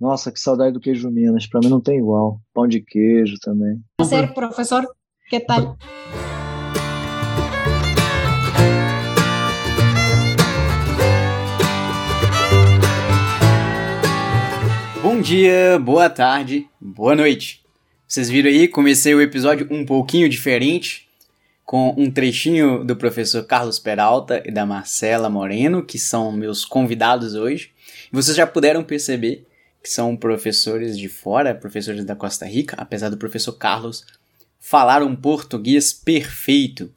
Nossa, que saudade do queijo Minas. Para mim não tem igual. Pão de queijo também. Ser professor, que tal? Bom dia, boa tarde, boa noite. Vocês viram aí, comecei o episódio um pouquinho diferente, com um trechinho do professor Carlos Peralta e da Marcela Moreno, que são meus convidados hoje. E vocês já puderam perceber que são professores de fora, professores da Costa Rica, apesar do professor Carlos falar um português perfeito.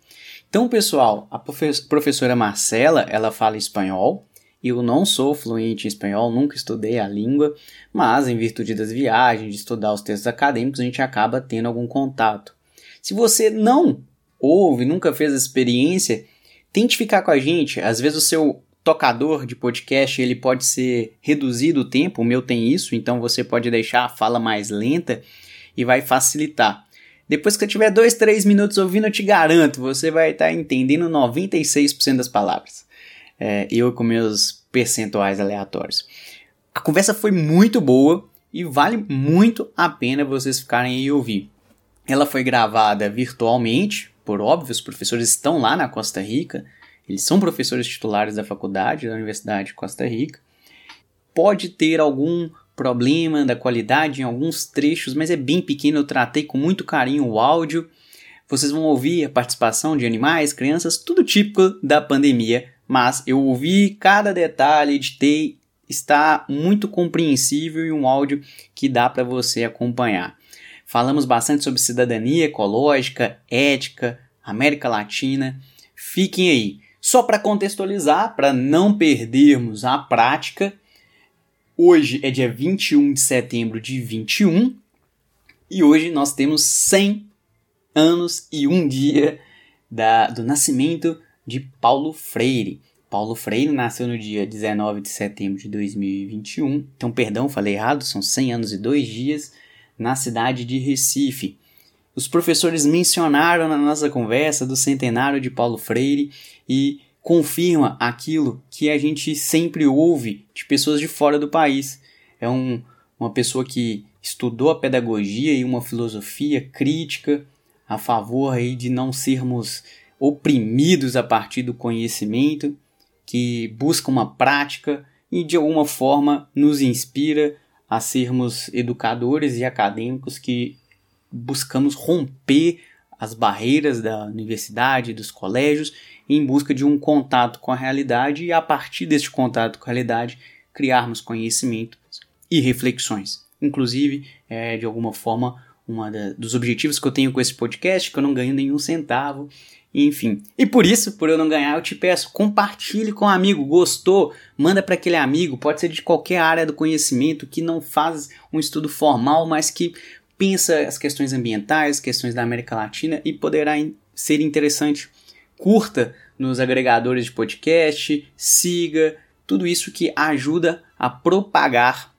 Então, pessoal, a professora Marcela, ela fala espanhol, eu não sou fluente em espanhol, nunca estudei a língua, mas em virtude das viagens, de estudar os textos acadêmicos, a gente acaba tendo algum contato. Se você não ouve, nunca fez a experiência, tente ficar com a gente. Às vezes o seu tocador de podcast ele pode ser reduzido o tempo, o meu tem isso, então você pode deixar a fala mais lenta e vai facilitar. Depois que eu tiver dois, três minutos ouvindo, eu te garanto, você vai estar tá entendendo 96% das palavras é, eu com meus percentuais aleatórios. A conversa foi muito boa e vale muito a pena vocês ficarem aí e ouvir. Ela foi gravada virtualmente, por óbvio, os professores estão lá na Costa Rica, eles são professores titulares da faculdade da Universidade de Costa Rica. Pode ter algum problema da qualidade em alguns trechos, mas é bem pequeno. Eu tratei com muito carinho o áudio. Vocês vão ouvir a participação de animais, crianças, tudo típico da pandemia mas eu ouvi cada detalhe, editei, está muito compreensível e um áudio que dá para você acompanhar. Falamos bastante sobre cidadania ecológica, ética, América Latina. Fiquem aí. Só para contextualizar, para não perdermos a prática, hoje é dia 21 de setembro de 21 e hoje nós temos 100 anos e um dia da, do nascimento de Paulo Freire. Paulo Freire nasceu no dia 19 de setembro de 2021, então, perdão, falei errado, são 100 anos e dois dias, na cidade de Recife. Os professores mencionaram na nossa conversa do centenário de Paulo Freire e confirma aquilo que a gente sempre ouve de pessoas de fora do país. É um, uma pessoa que estudou a pedagogia e uma filosofia crítica a favor aí de não sermos oprimidos a partir do conhecimento, que busca uma prática e de alguma forma nos inspira a sermos educadores e acadêmicos que buscamos romper as barreiras da universidade, dos colégios, em busca de um contato com a realidade e a partir deste contato com a realidade criarmos conhecimentos e reflexões. Inclusive, é, de alguma forma, um dos objetivos que eu tenho com esse podcast, que eu não ganho nenhum centavo, enfim. E por isso, por eu não ganhar, eu te peço, compartilhe com um amigo, gostou, manda para aquele amigo, pode ser de qualquer área do conhecimento que não faz um estudo formal, mas que pensa as questões ambientais, questões da América Latina e poderá ser interessante. Curta nos agregadores de podcast, siga, tudo isso que ajuda a propagar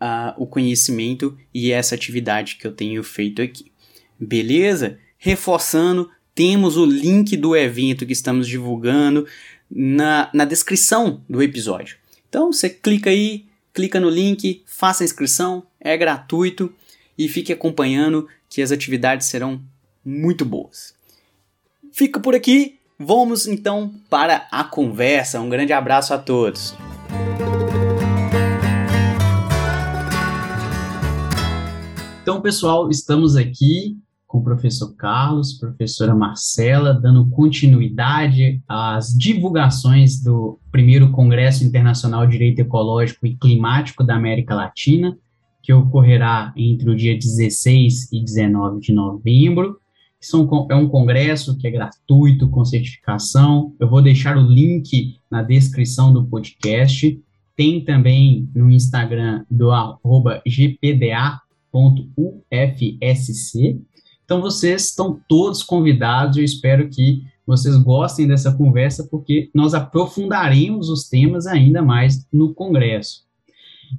uh, o conhecimento e essa atividade que eu tenho feito aqui. Beleza? Reforçando, temos o link do evento que estamos divulgando na, na descrição do episódio. Então você clica aí, clica no link, faça a inscrição, é gratuito e fique acompanhando que as atividades serão muito boas. Fica por aqui, vamos então para a conversa. Um grande abraço a todos. Então, pessoal, estamos aqui com o professor Carlos, professora Marcela, dando continuidade às divulgações do primeiro Congresso Internacional de Direito Ecológico e Climático da América Latina, que ocorrerá entre o dia 16 e 19 de novembro. é um congresso que é gratuito, com certificação. Eu vou deixar o link na descrição do podcast. Tem também no Instagram do arroba gpda.ufsc, então vocês estão todos convidados, eu espero que vocês gostem dessa conversa, porque nós aprofundaremos os temas ainda mais no Congresso.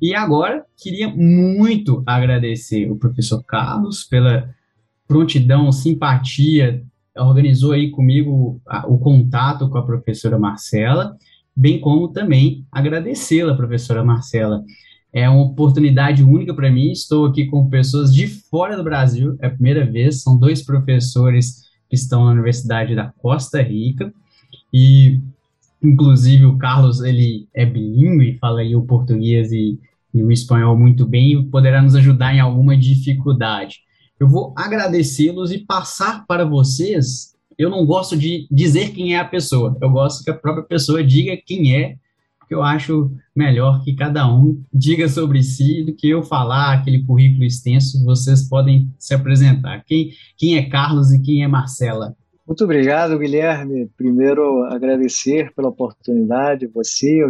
E agora, queria muito agradecer o professor Carlos pela prontidão, simpatia, organizou aí comigo o contato com a professora Marcela, bem como também agradecê-la, professora Marcela. É uma oportunidade única para mim. Estou aqui com pessoas de fora do Brasil, é a primeira vez. São dois professores que estão na Universidade da Costa Rica e, inclusive, o Carlos ele é bilíngue, fala aí o português e, e o espanhol muito bem e poderá nos ajudar em alguma dificuldade. Eu vou agradecê-los e passar para vocês. Eu não gosto de dizer quem é a pessoa, eu gosto que a própria pessoa diga quem é, porque eu acho melhor que cada um diga sobre si do que eu falar aquele currículo extenso. Vocês podem se apresentar. Quem, quem é Carlos e quem é Marcela? Muito obrigado, Guilherme. Primeiro, agradecer pela oportunidade, você, o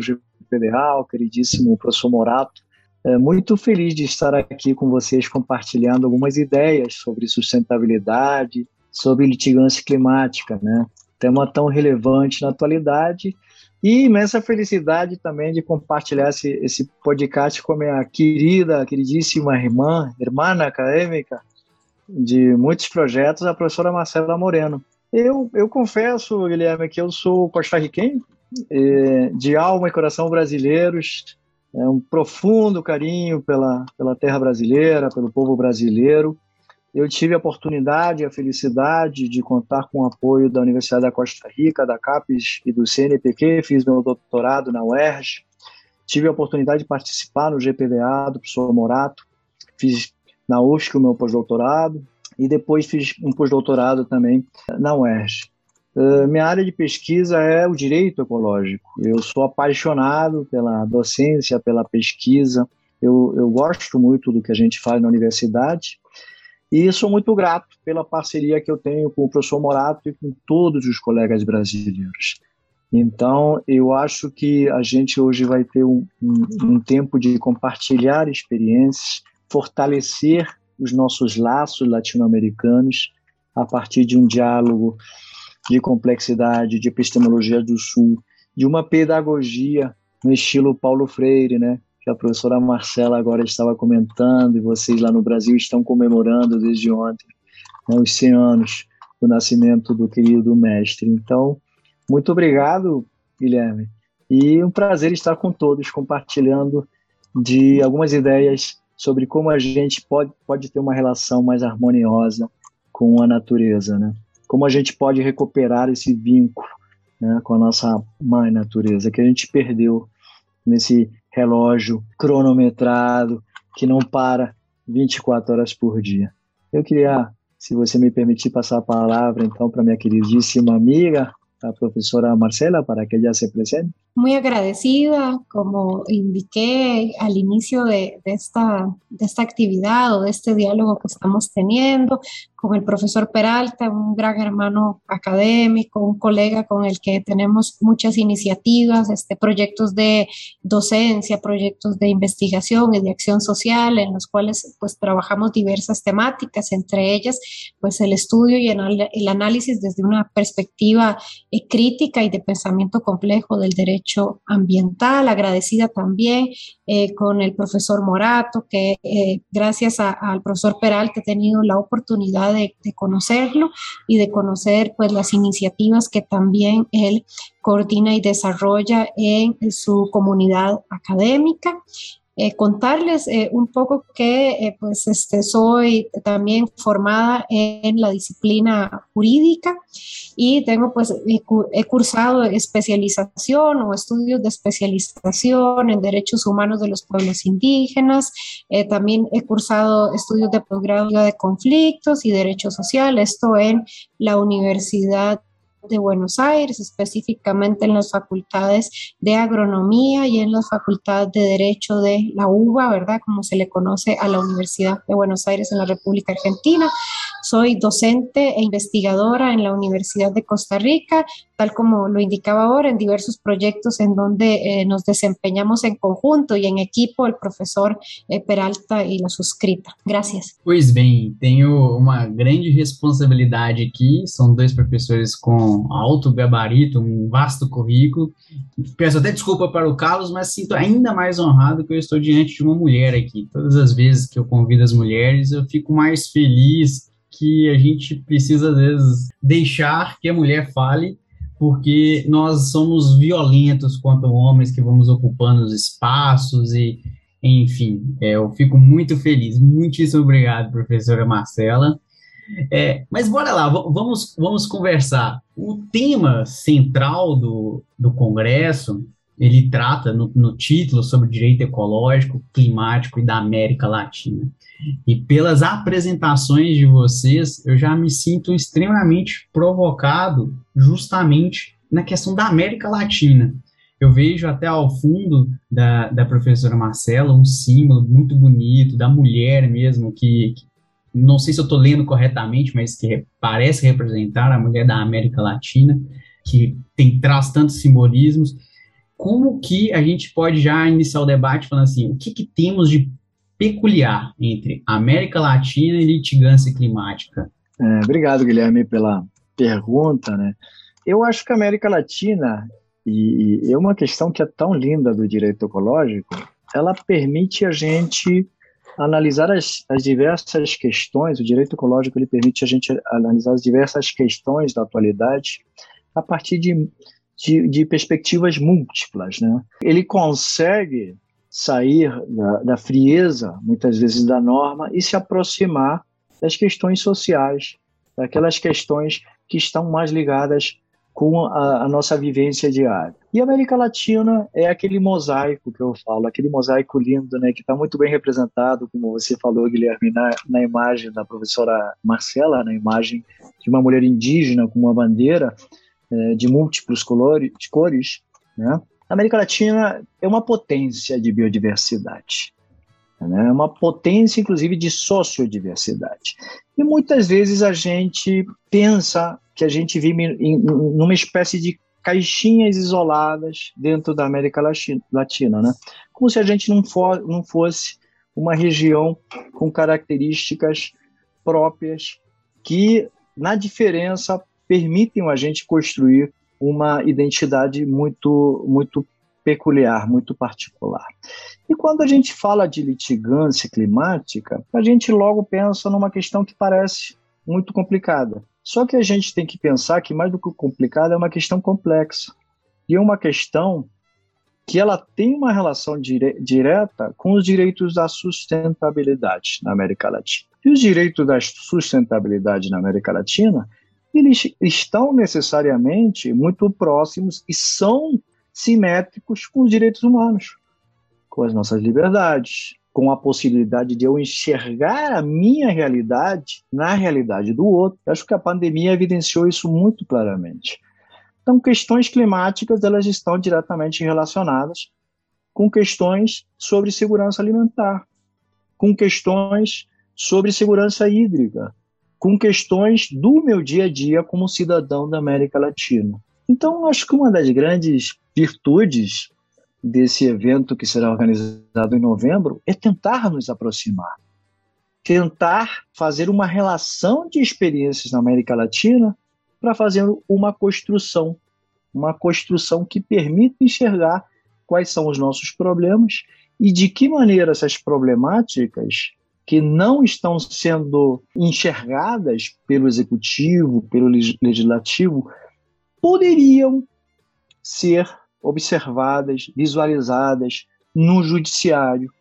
Federal, queridíssimo professor Morato, é, muito feliz de estar aqui com vocês compartilhando algumas ideias sobre sustentabilidade, sobre litigância climática, né? Tema tão relevante na atualidade e imensa felicidade também de compartilhar esse, esse podcast com a minha querida, queridíssima irmã, irmã acadêmica de muitos projetos, a professora Marcela Moreno. Eu, eu confesso, Guilherme, que eu sou costarriquenho, é, de alma e coração brasileiros, é um profundo carinho pela, pela terra brasileira, pelo povo brasileiro. Eu tive a oportunidade e a felicidade de contar com o apoio da Universidade da Costa Rica, da CAPES e do CNPq, fiz meu doutorado na UERJ, tive a oportunidade de participar no GPDA do professor Morato, fiz na UFSC o meu pós-doutorado e depois fiz um pós-doutorado também na UERJ. Uh, minha área de pesquisa é o direito ecológico. Eu sou apaixonado pela docência, pela pesquisa. Eu, eu gosto muito do que a gente faz na universidade e sou muito grato pela parceria que eu tenho com o professor Morato e com todos os colegas brasileiros. Então, eu acho que a gente hoje vai ter um, um, um tempo de compartilhar experiências, fortalecer os nossos laços latino-americanos a partir de um diálogo de complexidade, de epistemologia do Sul, de uma pedagogia no estilo Paulo Freire, né? Que a professora Marcela agora estava comentando e vocês lá no Brasil estão comemorando desde ontem né, os 100 anos do nascimento do querido mestre. Então, muito obrigado, Guilherme, e um prazer estar com todos compartilhando de algumas ideias sobre como a gente pode, pode ter uma relação mais harmoniosa com a natureza, né? como a gente pode recuperar esse vínculo né, com a nossa mãe natureza, que a gente perdeu nesse relógio cronometrado que não para 24 horas por dia. Eu queria, se você me permitir, passar a palavra então para minha queridíssima amiga, a profesora Marcela, para que ella se presente. Muy agradecida, como indiqué al inicio de, esta, de esta actividad o de este diálogo que estamos teniendo con el profesor Peralta, un gran hermano académico, un colega con el que tenemos muchas iniciativas, este, proyectos de docencia, proyectos de investigación y de acción social, en los cuales pues trabajamos diversas temáticas, entre ellas pues el estudio y el, análisis desde una perspectiva eh, crítica y de pensamiento complejo del derecho ambiental, agradecida también eh, con el profesor Morato, que eh, gracias al profesor Peralta he tenido la oportunidad de, de, conocerlo y de conocer pues las iniciativas que también él coordina y desarrolla en su comunidad académica. Eh, contarles eh, un poco que eh, pues este, soy también formada en la disciplina jurídica y tengo pues he cursado especialización o estudios de especialización en derechos humanos de los pueblos indígenas, también he cursado estudios de posgrado de conflictos y derechos sociales, esto en la Universidad de Buenos Aires, específicamente en las facultades de agronomía y en las facultades de derecho de la UBA, ¿verdad? Como se le conoce a la Universidad de Buenos Aires en la República Argentina. Soy docente e investigadora en la Universidad de Costa Rica, tal como lo indicaba ahora, en diversos proyectos en donde eh, nos desempeñamos en conjunto y en equipo, el profesor eh, Peralta y la suscrita. Gracias. Pois bem, tenho uma grande responsabilidade aqui, são dois professores com alto gabarito, um vasto currículo. Peço até desculpa para o Carlos, mas sinto ainda mais honrado que eu estou diante de uma mulher aqui. Todas as vezes que eu convido as mulheres, eu fico mais feliz que a gente precisa, às vezes, deixar que a mulher fale, porque nós somos violentos quanto homens que vamos ocupando os espaços e, Enfim, é, eu fico muito feliz. Muitíssimo obrigado, professora Marcela. É, mas bora lá, vamos, vamos conversar. O tema central do, do Congresso, ele trata no, no título sobre direito ecológico, climático e da América Latina. E pelas apresentações de vocês, eu já me sinto extremamente provocado justamente na questão da América Latina. Eu vejo até ao fundo da, da professora Marcela um símbolo muito bonito da mulher mesmo, que, que não sei se eu estou lendo corretamente, mas que parece representar a mulher da América Latina, que tem traz tantos simbolismos. Como que a gente pode já iniciar o debate falando assim, o que, que temos de peculiar entre América Latina e litigância climática? É, obrigado, Guilherme, pela pergunta. Né? Eu acho que a América Latina, e, e é uma questão que é tão linda do direito ecológico, ela permite a gente analisar as, as, diversas questões, o direito ecológico ele permite a gente analisar as diversas questões da atualidade a partir de, de, de perspectivas múltiplas. Né? Ele consegue sair da, da frieza, muitas vezes, da norma e se aproximar das questões sociais, daquelas questões que estão mais ligadas com a, a, nossa vivência diária. E a América Latina é aquele mosaico que eu falo, aquele mosaico lindo, né, que está muito bem representado, como você falou, Guilherme, na, na imagem da professora Marcela, na imagem de uma mulher indígena com uma bandeira de múltiplos colores, cores, né? A América Latina é uma potência de biodiversidade, né? é uma potência, inclusive, de sociodiversidade. E muitas vezes a gente pensa que a gente vive em, numa espécie de caixinhas isoladas dentro da América Latina, né? Como se a gente não, for, não fosse uma região com características próprias que, na diferença, permitem a gente construir uma identidade muito, muito peculiar, muito particular. E quando a gente fala de litigância climática, a gente logo pensa numa questão que parece muito complicada, só que a gente tem que pensar que mais do que complicado é uma questão complexa. E é uma questão que ela tem uma relação dire direta com os direitos da sustentabilidade na América Latina. E os direitos da sustentabilidade na América Latina, eles estão necessariamente muito próximos e são simétricos com os direitos humanos, com as nossas liberdades, com a possibilidade de eu enxergar a minha realidade na realidade do outro. Eu acho que a pandemia evidenciou isso muito claramente. Então, questões climáticas elas estão diretamente relacionadas com questões sobre segurança alimentar, com questões sobre segurança hídrica, com questões do meu dia a dia como cidadão da América Latina. Então, acho que uma das grandes virtudes desse evento que será organizado em novembro é tentar nos aproximar, tentar fazer uma relação de experiências na América Latina para fazer uma construção, uma construção que permita enxergar quais são os nossos problemas e de que maneira essas problemáticas que não estão sendo enxergadas pelo executivo, pelo legislativo, poderiam ser observadas, visualizadas no judiciário,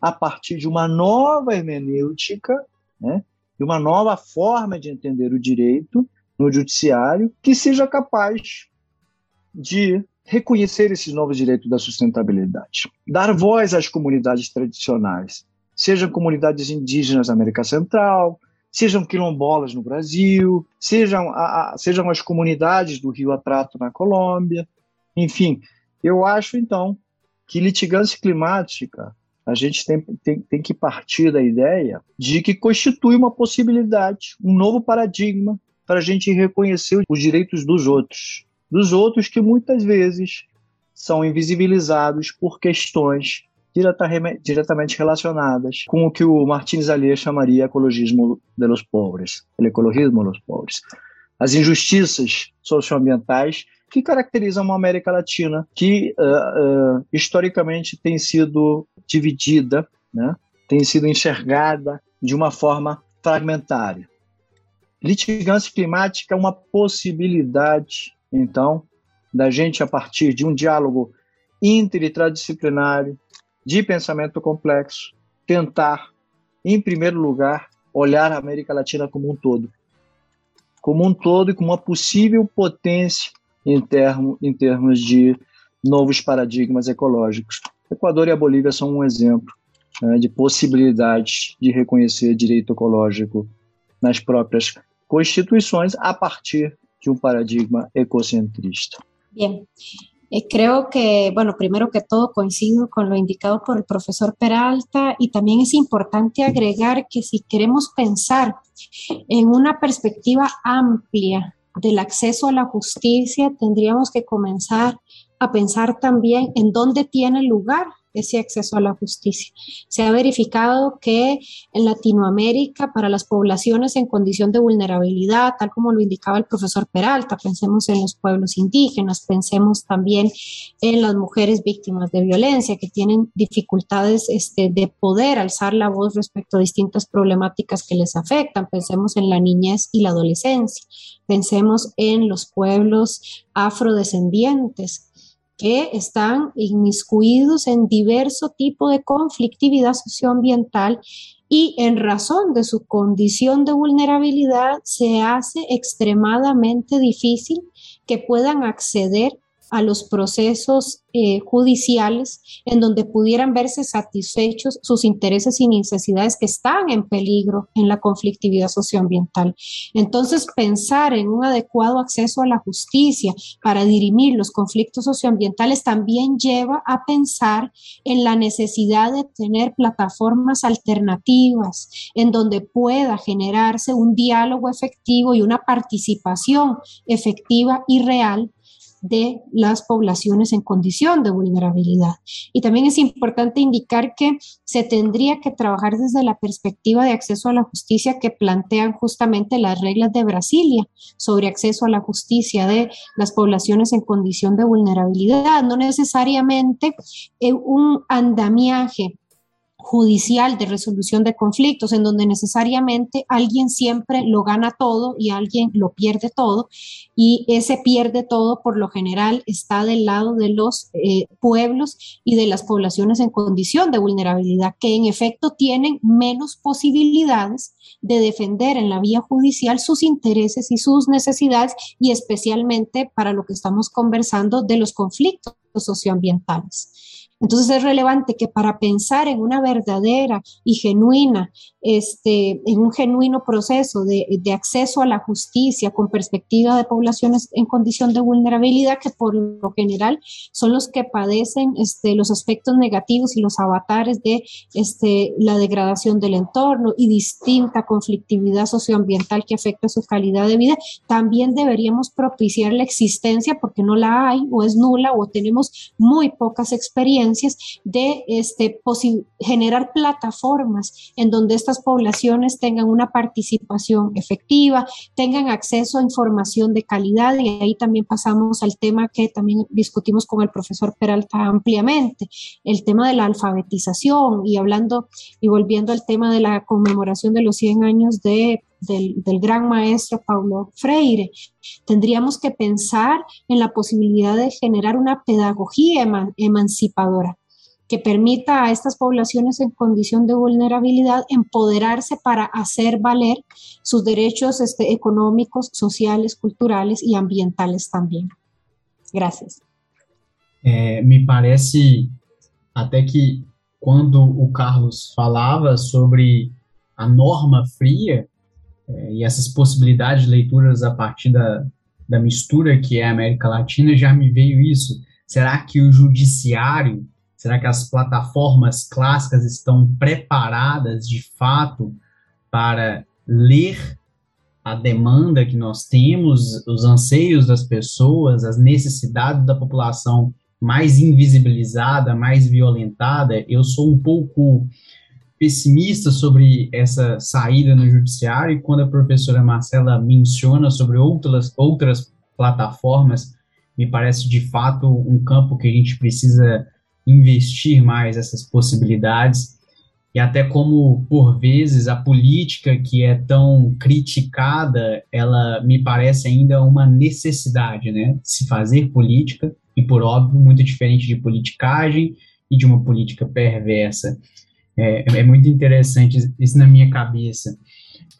a partir de uma nova hermenêutica, né, de uma nova forma de entender o direito no judiciário, que seja capaz de reconhecer esses novos direitos da sustentabilidade, dar voz às comunidades tradicionais, sejam comunidades indígenas da América Central, sejam quilombolas no Brasil, sejam, a, a, sejam as comunidades do Rio Atrato na Colômbia, enfim, eu acho, então, que litigância climática, a gente tem, tem, tem que partir da ideia de que constitui uma possibilidade, um novo paradigma para a gente reconhecer os direitos dos outros. Dos outros que muitas vezes são invisibilizados por questões diretamente relacionadas com o que o Martins Allier chamaria ecologismo de los pobres, o ecologismo de los pobres. As injustiças socioambientais que caracteriza uma América Latina que uh, uh, historicamente tem sido dividida, né? tem sido enxergada de uma forma fragmentária. Litigância climática é uma possibilidade, então, da gente, a partir de um diálogo interdisciplinário, de pensamento complexo, tentar, em primeiro lugar, olhar a América Latina como um todo. Como um todo e com uma possível potência em, termo, em termos de novos paradigmas ecológicos. O Equador e a Bolívia são um exemplo né, de possibilidades de reconhecer direito ecológico nas próprias constituições a partir de un paradigma ecocentrista. Eh, creo que, bueno, primero que todo coincido con lo indicado por el profesor Peralta y también es importante agregar que si queremos pensar en una perspectiva amplia del acceso a la justicia, tendríamos que comenzar a pensar también en dónde tiene lugar ese acceso a la justicia. Se ha verificado que en Latinoamérica, para las poblaciones en condición de vulnerabilidad, tal como lo indicaba el profesor Peralta, pensemos en los pueblos indígenas, pensemos también en las mujeres víctimas de violencia que tienen dificultades este, de poder alzar la voz respecto a distintas problemáticas que les afectan, pensemos en la niñez y la adolescencia, pensemos en los pueblos afrodescendientes que están inmiscuidos en diverso tipo de conflictividad socioambiental y en razón de su condición de vulnerabilidad se hace extremadamente difícil que puedan acceder a los procesos eh, judiciales en donde pudieran verse satisfechos sus intereses y necesidades que están en peligro en la conflictividad socioambiental. Entonces, pensar en un adecuado acceso a la justicia para dirimir los conflictos socioambientales también lleva a pensar en la necesidad de tener plataformas alternativas en donde pueda generarse un diálogo efectivo y una participación efectiva y real de las poblaciones en condición de vulnerabilidad. Y también es importante indicar que se tendría que trabajar desde la perspectiva de acceso a la justicia que plantean justamente las reglas de Brasilia sobre acceso a la justicia de las poblaciones en condición de vulnerabilidad, no necesariamente un andamiaje judicial de resolución de conflictos, en donde necesariamente alguien siempre lo gana todo y alguien lo pierde todo, y ese pierde todo por lo general está del lado de los eh, pueblos y de las poblaciones en condición de vulnerabilidad, que en efecto tienen menos posibilidades de defender en la vía judicial sus intereses y sus necesidades, y especialmente para lo que estamos conversando de los conflictos socioambientales. Entonces es relevante que para pensar en una verdadera y genuina, este, en un genuino proceso de, acceso a la justicia con perspectiva de poblaciones en condición de vulnerabilidad, que por lo general son los que padecen este, los aspectos negativos y los avatares de este, la degradación del entorno y distinta conflictividad socioambiental que afecta su calidad de vida, también deberíamos propiciar la existencia porque no la hay o es nula o tenemos muy pocas experiencias de este, generar plataformas en donde estas poblaciones tengan una participación efectiva, tengan acceso a información de calidad y ahí también pasamos al tema que también discutimos con el profesor Peralta ampliamente, el tema de la alfabetización y hablando y volviendo al tema de la conmemoración de los 100 años de del, gran maestro Paulo Freire. Tendríamos que pensar en la posibilidad de generar una pedagogía emancipadora que permita a estas poblaciones en condición de vulnerabilidad empoderarse para hacer valer sus derechos este, económicos, sociales, culturales y ambientales también. Gracias. Eh, me parece até que quando o Carlos falava sobre a norma fria, é, e essas possibilidades de leituras a partir da, da mistura que é a América Latina, já me veio isso. Será que o judiciário, será que as plataformas clássicas estão preparadas de fato para ler a demanda que nós temos, os anseios das pessoas, as necessidades da população mais invisibilizada, mais violentada? Eu sou um pouco pessimista sobre essa saída no judiciário e quando a professora Marcela menciona sobre outras, outras plataformas, me parece de fato um campo que a gente precisa investir mais essas possibilidades e até como por vezes a política que é tão criticada, ela me parece ainda uma necessidade, né, se fazer política e por óbvio muito diferente de politicagem e de uma política perversa. É, é muito interessante isso na minha cabeça.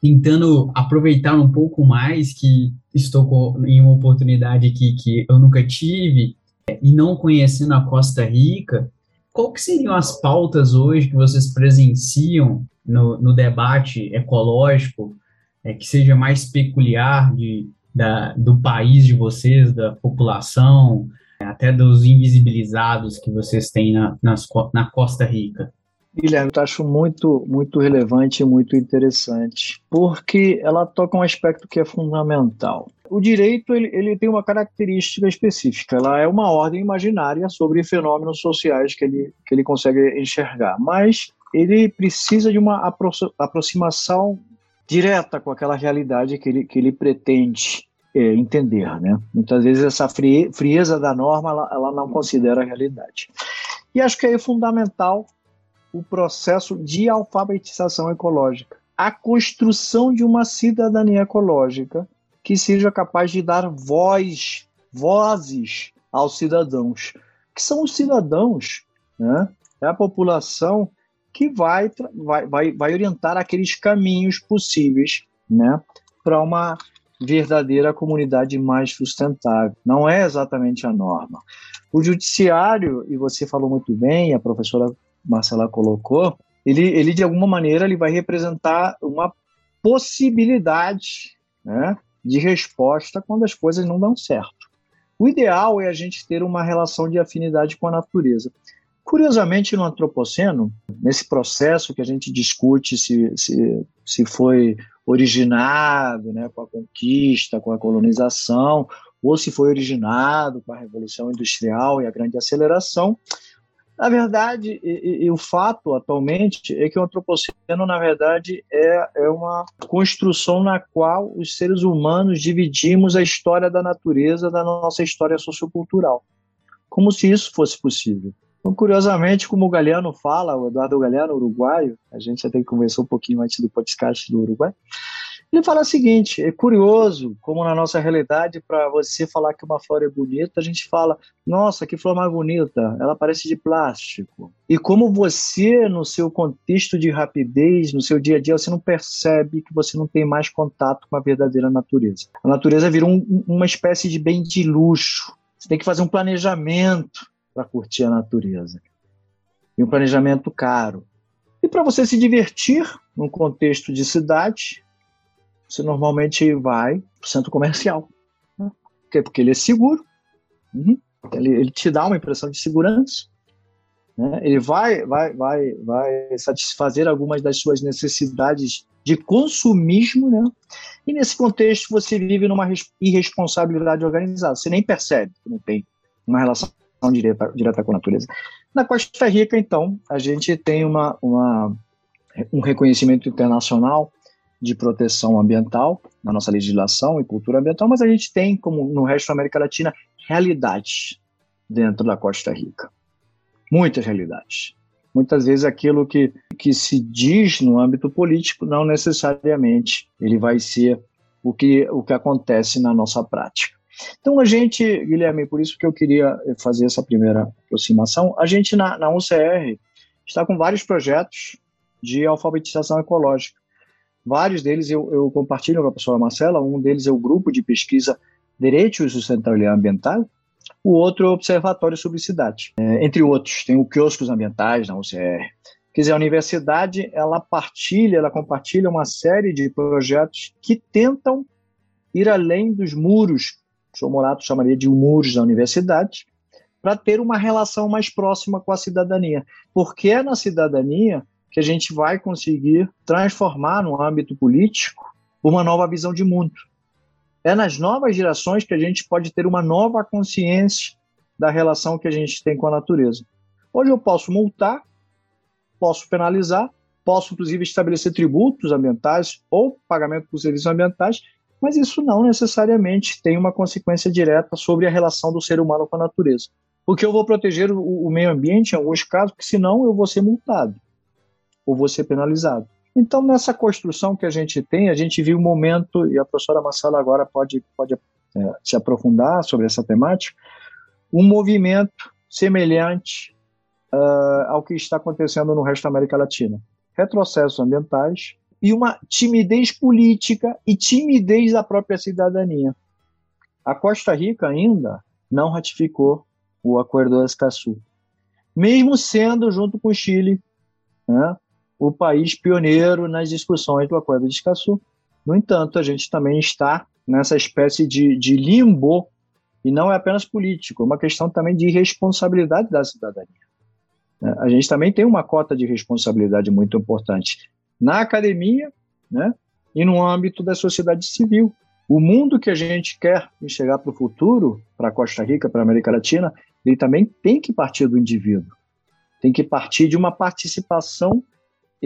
Tentando aproveitar um pouco mais que estou em uma oportunidade que, que eu nunca tive e não conhecendo a Costa Rica, qual que seriam as pautas hoje que vocês presenciam no, no debate ecológico é, que seja mais peculiar de, da, do país de vocês, da população, até dos invisibilizados que vocês têm na, nas, na Costa Rica? Guilherme, eu acho muito, muito relevante e muito interessante, porque ela toca um aspecto que é fundamental. O direito ele, ele tem uma característica específica, ela é uma ordem imaginária sobre fenômenos sociais que ele, que ele consegue enxergar, mas ele precisa de uma apro aproximação direta com aquela realidade que ele, que ele pretende é, entender. Né? Muitas vezes essa frieza da norma ela, ela não considera a realidade. E acho que é fundamental o processo de alfabetização ecológica, a construção de uma cidadania ecológica que seja capaz de dar voz, vozes aos cidadãos, que são os cidadãos, né? é a população que vai, vai, vai, vai orientar aqueles caminhos possíveis né? para uma verdadeira comunidade mais sustentável. Não é exatamente a norma. O judiciário, e você falou muito bem, a professora Marcela colocou, ele, ele de alguma maneira ele vai representar uma possibilidade né, de resposta quando as coisas não dão certo. O ideal é a gente ter uma relação de afinidade com a natureza. Curiosamente, no antropoceno, nesse processo que a gente discute se, se, se foi originado né, com a conquista, com a colonização, ou se foi originado com a Revolução Industrial e a grande aceleração, na verdade, e, e, o fato atualmente é que o antropoceno, na verdade, é, é uma construção na qual os seres humanos dividimos a história da natureza da nossa história sociocultural. Como se isso fosse possível. Então, curiosamente, como o Galeano fala, o Eduardo Galeano, uruguaio, a gente até conversou um pouquinho antes do podcast do Uruguai, ele fala o seguinte: é curioso como na nossa realidade, para você falar que uma flor é bonita, a gente fala, nossa, que flor mais bonita, ela parece de plástico. E como você, no seu contexto de rapidez, no seu dia a dia, você não percebe que você não tem mais contato com a verdadeira natureza. A natureza virou um, uma espécie de bem de luxo. Você tem que fazer um planejamento para curtir a natureza. E um planejamento caro. E para você se divertir num contexto de cidade, você normalmente vai para o centro comercial. Né? Por quê? Porque ele é seguro, uhum. ele, ele, te dá uma impressão de segurança, né? ele vai, vai, vai, vai satisfazer algumas das suas necessidades de consumismo, né? e nesse contexto você vive numa irresponsabilidade organizada, você nem percebe que não tem uma relação direta, direta com a natureza. Na Costa Rica, então, a gente tem uma, uma um reconhecimento internacional de proteção ambiental na nossa legislação e cultura ambiental, mas a gente tem, como no resto da América Latina, realidades dentro da Costa Rica. Muitas realidades. Muitas vezes aquilo que, que se diz no âmbito político não necessariamente ele vai ser o que, o que acontece na nossa prática. Então a gente, Guilherme, por isso que eu queria fazer essa primeira aproximação, a gente na, na UCR está com vários projetos de alfabetização ecológica. Vários deles eu, eu compartilho com a professora Marcela, um deles é o grupo de pesquisa Direito e Sustentabilidade Ambiental, o outro é o Observatório sobre Cidade. É, entre outros, tem o Quioscos Ambientais na UCR. Quer dizer, a universidade, ela partilha, ela compartilha uma série de projetos que tentam ir além dos muros, o senhor Morato chamaria de muros da universidade, para ter uma relação mais próxima com a cidadania. Porque é na cidadania que a gente vai conseguir transformar no âmbito político uma nova visão de mundo. É nas novas gerações que a gente pode ter uma nova consciência da relação que a gente tem com a natureza. Hoje eu posso multar, posso penalizar, posso inclusive estabelecer tributos ambientais ou pagamento por serviços ambientais, mas isso não necessariamente tem uma consequência direta sobre a relação do ser humano com a natureza. Porque eu vou proteger o, meio ambiente em alguns casos, porque senão eu vou ser multado ou vou ser penalizado. Então, nessa construção que a gente tem, a gente viu um momento, e a professora Marcela agora pode, pode é, se aprofundar sobre essa temática, um movimento semelhante uh, ao que está acontecendo no resto da América Latina. Retrocessos ambientais e uma timidez política e timidez da própria cidadania. A Costa Rica ainda não ratificou o Acordo de Escazú, mesmo sendo, junto com o Chile, né, o país pioneiro nas discussões do Acordo de Escazú. No entanto, a gente também está nessa espécie de, de limbo, e não é apenas político, é uma questão também de responsabilidade da cidadania. É, a gente também tem uma cota de responsabilidade muito importante na academia né, e no âmbito da sociedade civil. O mundo que a gente quer enxergar para o futuro, para Costa Rica, para a América Latina, ele também tem que partir do indivíduo. Tem que partir de uma participação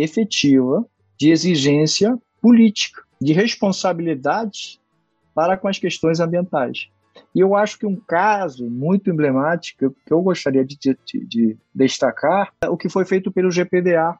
efetiva de exigência política, de responsabilidade para com as questões ambientais. E eu acho que um caso muito emblemático que eu gostaria de, de, de destacar é o que foi feito pelo GPDA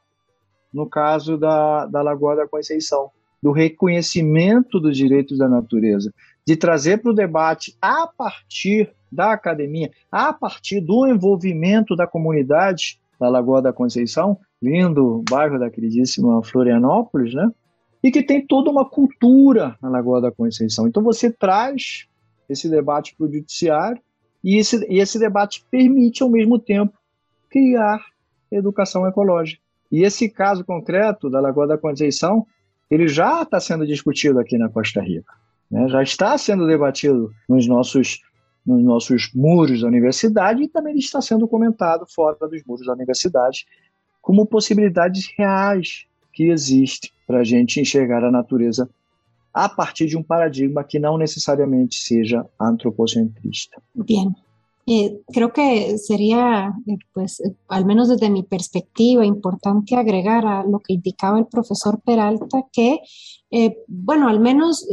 no caso da, da Lagoa da Conceição, do reconhecimento dos direitos da natureza, de trazer para o debate a partir da academia, a partir do envolvimento da comunidade da Lagoa da Conceição, lindo bairro da queridíssima Florianópolis, né? E que tem toda uma cultura na Lagoa da Conceição. Então você traz esse debate para o judiciário e esse, e esse debate permite, ao mesmo tempo, criar educação ecológica. E esse caso concreto da Lagoa da Conceição, ele já está sendo discutido aqui na Costa Rica. Né? Já está sendo debatido nos nossos, nos nossos muros da universidade e também está sendo comentado fora dos muros da universidade como possibilidades reais que existem para a gente enxergar a natureza a partir de um paradigma que não necesariamente seja antropocentrista. Bien. Eh, creo que sería, eh, pues, eh, al menos desde mi perspectiva, importante agregar a lo que indicaba el profesor Peralta, que, bueno, al menos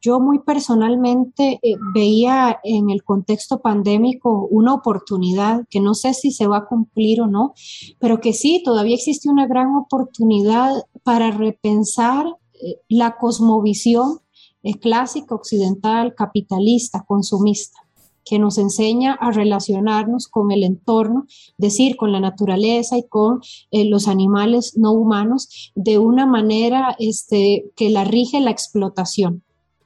yo muy personalmente veía en el contexto pandémico una oportunidad que no sé si se va a cumplir o no, pero que sí, todavía existe una gran oportunidad para repensar la cosmovisión clásica, occidental, capitalista, consumista que nos enseña a relacionarnos con el entorno, decir, con la naturaleza y con eh, los animales no humanos de una manera este, que la rige la explotación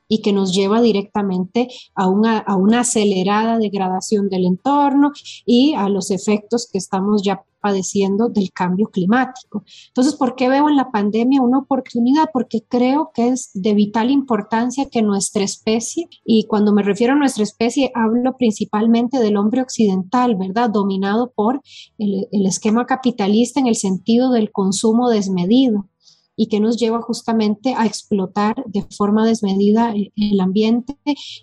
y que nos lleva directamente a una, a una acelerada degradación del entorno y a los efectos que estamos ya padeciendo del cambio climático. Entonces, ¿por qué veo en la pandemia una oportunidad? Porque creo que es de vital importancia que nuestra especie, y cuando me refiero a nuestra especie, hablo principalmente del hombre occidental, ¿verdad? Dominado por el, el esquema capitalista en el sentido del consumo desmedido y que nos lleva justamente a explotar de forma desmedida el ambiente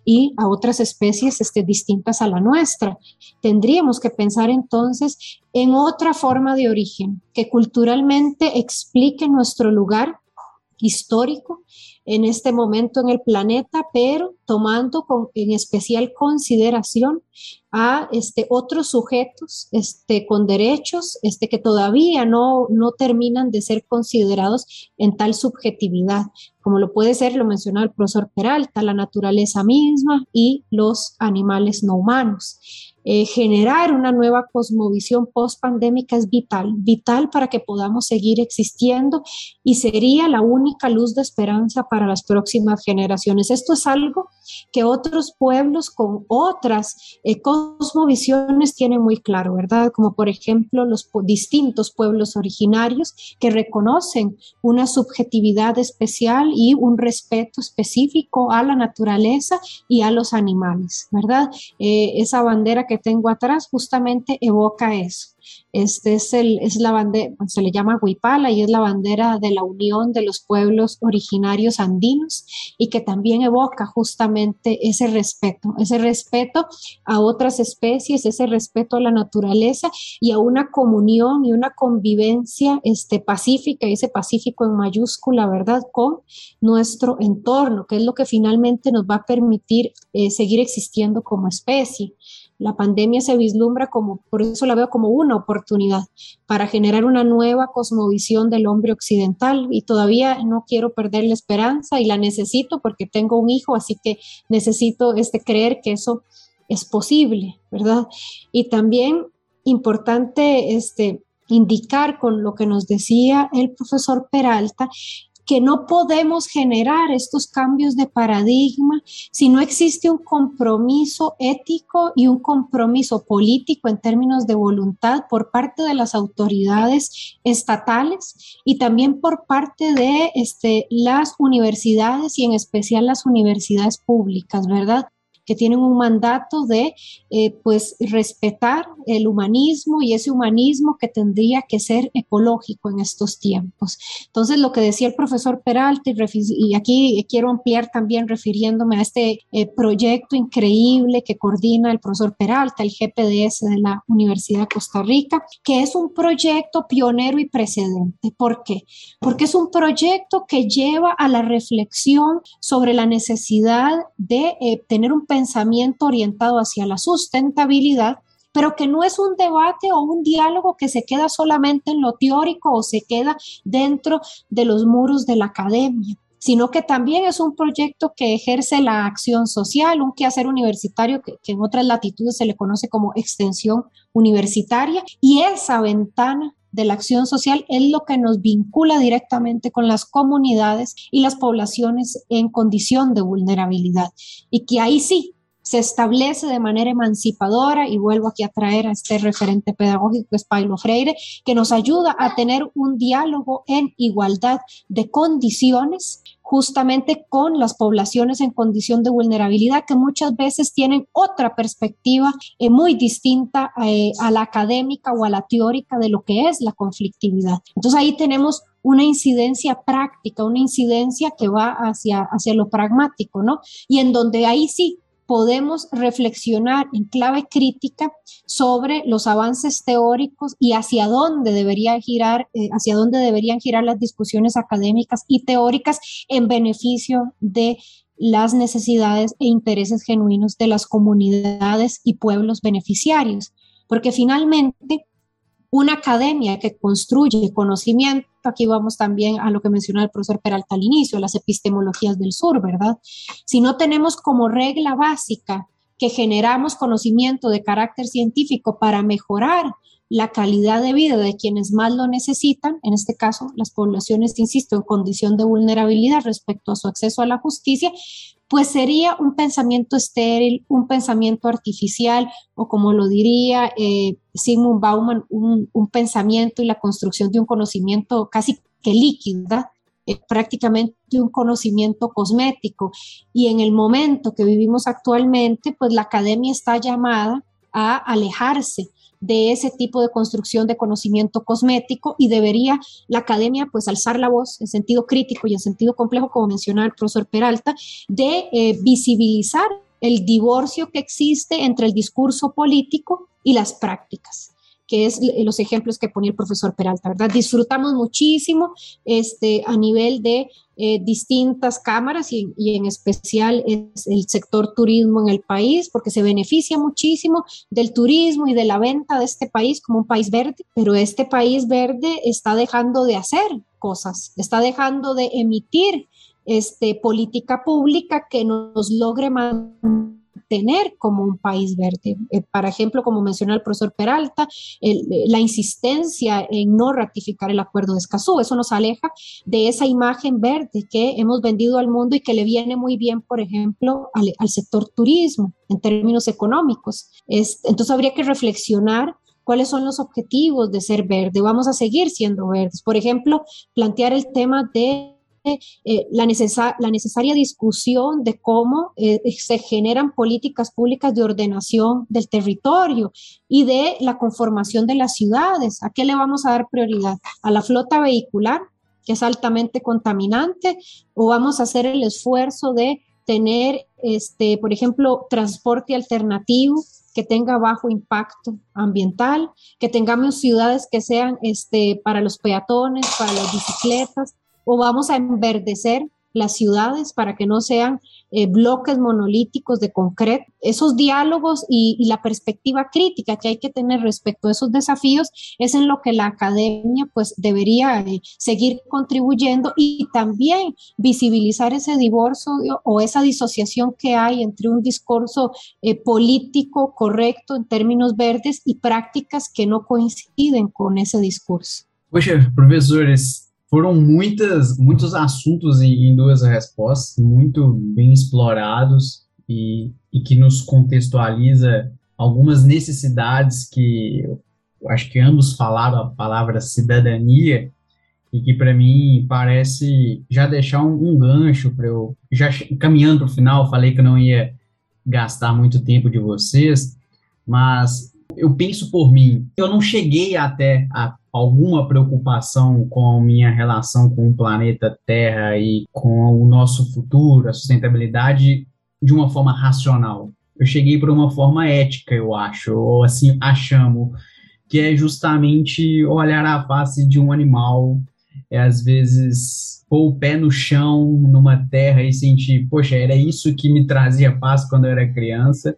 y a otras especies este, distintas a la nuestra. Tendríamos que pensar entonces en otra forma de origen que culturalmente explique nuestro lugar histórico en este momento en el planeta, pero tomando con, en especial consideración a este, otros sujetos este, con derechos este, que todavía no, no terminan de ser considerados en tal subjetividad, como lo puede ser, lo mencionaba el profesor Peralta, la naturaleza misma y los animales no humanos. Eh, generar una nueva cosmovisión post-pandémica es vital, vital para que podamos seguir existiendo y sería la única luz de esperanza para las próximas generaciones. Esto es algo que otros pueblos con otras eh, cosmovisiones tienen muy claro, ¿verdad? Como por ejemplo los distintos pueblos originarios que reconocen una subjetividad especial y un respeto específico a la naturaleza y a los animales, ¿verdad? Eh, esa bandera que tengo atrás justamente evoca eso. Este es, el, es la bandera, se le llama Huipala y es la bandera de la unión de los pueblos originarios andinos y que también evoca justamente ese respeto, ese respeto a otras especies, ese respeto a la naturaleza y a una comunión y una convivencia este, pacífica, ese pacífico en mayúscula, ¿verdad?, con nuestro entorno, que es lo que finalmente nos va a permitir eh, seguir existiendo como especie. La pandemia se vislumbra como, por eso la veo como una oportunidad para generar una nueva cosmovisión del hombre occidental y todavía no quiero perder la esperanza y la necesito porque tengo un hijo, así que necesito este creer que eso es posible, ¿verdad? Y también importante este, indicar con lo que nos decía el profesor Peralta que no podemos generar estos cambios de paradigma si no existe un compromiso ético y un compromiso político en términos de voluntad por parte de las autoridades estatales y también por parte de este, las universidades y en especial las universidades públicas, ¿verdad? Que tienen un mandato de eh, pues respetar el humanismo y ese humanismo que tendría que ser ecológico en estos tiempos. Entonces, lo que decía el profesor Peralta, y, aquí quiero ampliar también refiriéndome a este eh, proyecto increíble que coordina el profesor Peralta, el GPDS de la Universidad de Costa Rica, que es un proyecto pionero y precedente. ¿Por qué? Porque es un proyecto que lleva a la reflexión sobre la necesidad de eh, tener un pensamiento orientado hacia la sustentabilidad, pero que no es un debate o un diálogo que se queda solamente en lo teórico o se queda dentro de los muros de la academia sino que también es un proyecto que ejerce la acción social, un quehacer universitario que, en otras latitudes se le conoce como extensión universitaria, y esa ventana de la acción social es lo que nos vincula directamente con las comunidades y las poblaciones en condición de vulnerabilidad. Y que ahí sí se establece de manera emancipadora, y vuelvo aquí a traer a este referente pedagógico es Paulo Freire, que nos ayuda a tener un diálogo en igualdad de condiciones justamente con las poblaciones en condición de vulnerabilidad que muchas veces tienen otra perspectiva eh, muy distinta eh, a la académica o a la teórica de lo que es la conflictividad. Entonces ahí tenemos una incidencia práctica, una incidencia que va hacia, hacia lo pragmático, ¿no? Y en donde ahí sí podemos reflexionar en clave crítica sobre los avances teóricos y hacia dónde debería girar, eh, hacia dónde deberían girar las discusiones académicas y teóricas en beneficio de las necesidades e intereses genuinos de las comunidades y pueblos beneficiarios. Porque finalmente una academia que construye conocimiento, aquí vamos también a lo que mencionó el profesor Peralta al inicio, las epistemologías del sur, ¿verdad? Si no tenemos como regla básica que generamos conocimiento de carácter científico para mejorar la calidad de vida de quienes más lo necesitan, en este caso las poblaciones, insisto, en condición de vulnerabilidad respecto a su acceso a la justicia, pues sería un pensamiento estéril, un pensamiento artificial, o como lo diría eh, Sigmund Bauman, un, pensamiento y la construcción de un conocimiento casi que líquido, eh, prácticamente un conocimiento cosmético. Y en el momento que vivimos actualmente, pues la academia está llamada a alejarse de ese tipo de construcción de conocimiento cosmético y debería la academia pues alzar la voz en sentido crítico y en sentido complejo, como mencionaba el profesor Peralta, de eh, visibilizar el divorcio que existe entre el discurso político y las prácticas que es los ejemplos que ponía el profesor Peralta, ¿verdad? Disfrutamos muchísimo este, a nivel de eh, distintas cámaras y, en especial es el sector turismo en el país, porque se beneficia muchísimo del turismo y de la venta de este país como un país verde, pero este país verde está dejando de hacer cosas, está dejando de emitir este, política pública que nos logre mantener tener como un país verde. Eh, por ejemplo, como mencionó el profesor Peralta, eh, la insistencia en no ratificar el acuerdo de Escazú, eso nos aleja de esa imagen verde que hemos vendido al mundo y que le viene muy bien, por ejemplo, al, sector turismo en términos económicos. entonces habría que reflexionar cuáles son los objetivos de ser verde. Vamos a seguir siendo verdes. Por ejemplo, plantear el tema de eh, la, la, necesaria discusión de cómo eh, se generan políticas públicas de ordenación del territorio y de la conformación de las ciudades. ¿A qué le vamos a dar prioridad? ¿A la flota vehicular, que es altamente contaminante? ¿O vamos a hacer el esfuerzo de tener, este, por ejemplo, transporte alternativo que tenga bajo impacto ambiental, que tengamos ciudades que sean este, para los peatones, para las bicicletas, o vamos a enverdecer las ciudades para que no sean eh, bloques monolíticos de concreto. Esos diálogos y, la perspectiva crítica que hay que tener respecto a esos desafíos es en lo que la academia pues debería eh, seguir contribuyendo y también visibilizar ese divorcio o esa disociación que hay entre un discurso eh, político correcto en términos verdes y prácticas que no coinciden con ese discurso. Poxa, professores, foram muitas, muitos assuntos em, em duas respostas, muito bem explorados e, e que nos contextualiza algumas necessidades que acho que ambos falaram a palavra cidadania e que para mim parece já deixar um, um gancho para eu já caminhando para o final falei que não ia gastar muito tempo de vocês mas eu penso por mim. Eu não cheguei até a alguma preocupação com a minha relação com o planeta Terra e com o nosso futuro, a sustentabilidade, de uma forma racional. Eu cheguei por uma forma ética, eu acho, ou assim achamos, que é justamente olhar a face de um animal, é às vezes pôr o pé no chão, numa terra e sentir, poxa, era isso que me trazia paz quando eu era criança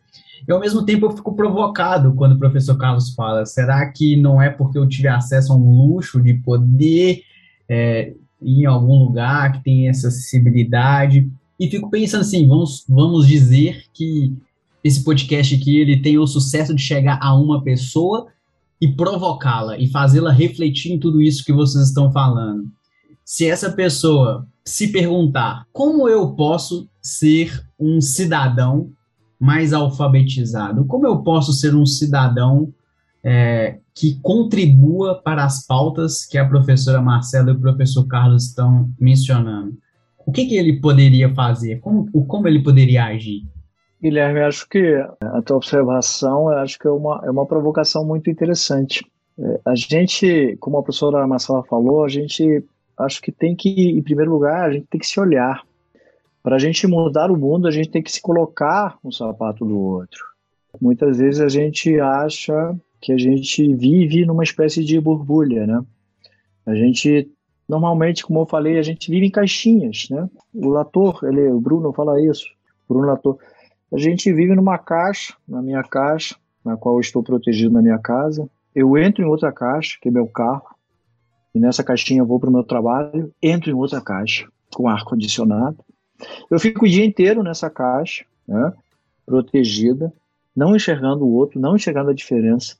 e ao mesmo tempo eu fico provocado quando o professor Carlos fala: será que não é porque eu tive acesso a um luxo de poder é, ir em algum lugar que tem essa acessibilidade? E fico pensando assim: vamos, vamos dizer que esse podcast aqui ele tem o sucesso de chegar a uma pessoa e provocá-la e fazê-la refletir em tudo isso que vocês estão falando. Se essa pessoa se perguntar como eu posso ser um cidadão mais alfabetizado? Como eu posso ser um cidadão é, que contribua para as pautas que a professora Marcela e o professor Carlos estão mencionando? O que, que ele poderia fazer? Como, como ele poderia agir? Guilherme, acho que a tua observação acho que é uma, é uma provocação muito interessante. É, a gente, como a professora Marcela falou, a gente acho que tem que, em primeiro lugar, a gente tem que se olhar. Para a gente mudar o mundo, a gente tem que se colocar no sapato do outro. Muitas vezes a gente acha que a gente vive numa espécie de borbulha, né? A gente normalmente, como eu falei, a gente vive em caixinhas, né? O Latour, ele, o Bruno fala isso, Bruno Latour. A gente vive numa caixa, na minha caixa, na qual eu estou protegido na minha casa. Eu entro em outra caixa, que é meu carro, e nessa caixinha eu vou para o meu trabalho, entro em outra caixa com ar condicionado. Eu fico o dia inteiro nessa caixa, né, protegida, não enxergando o outro, não enxergando a diferença.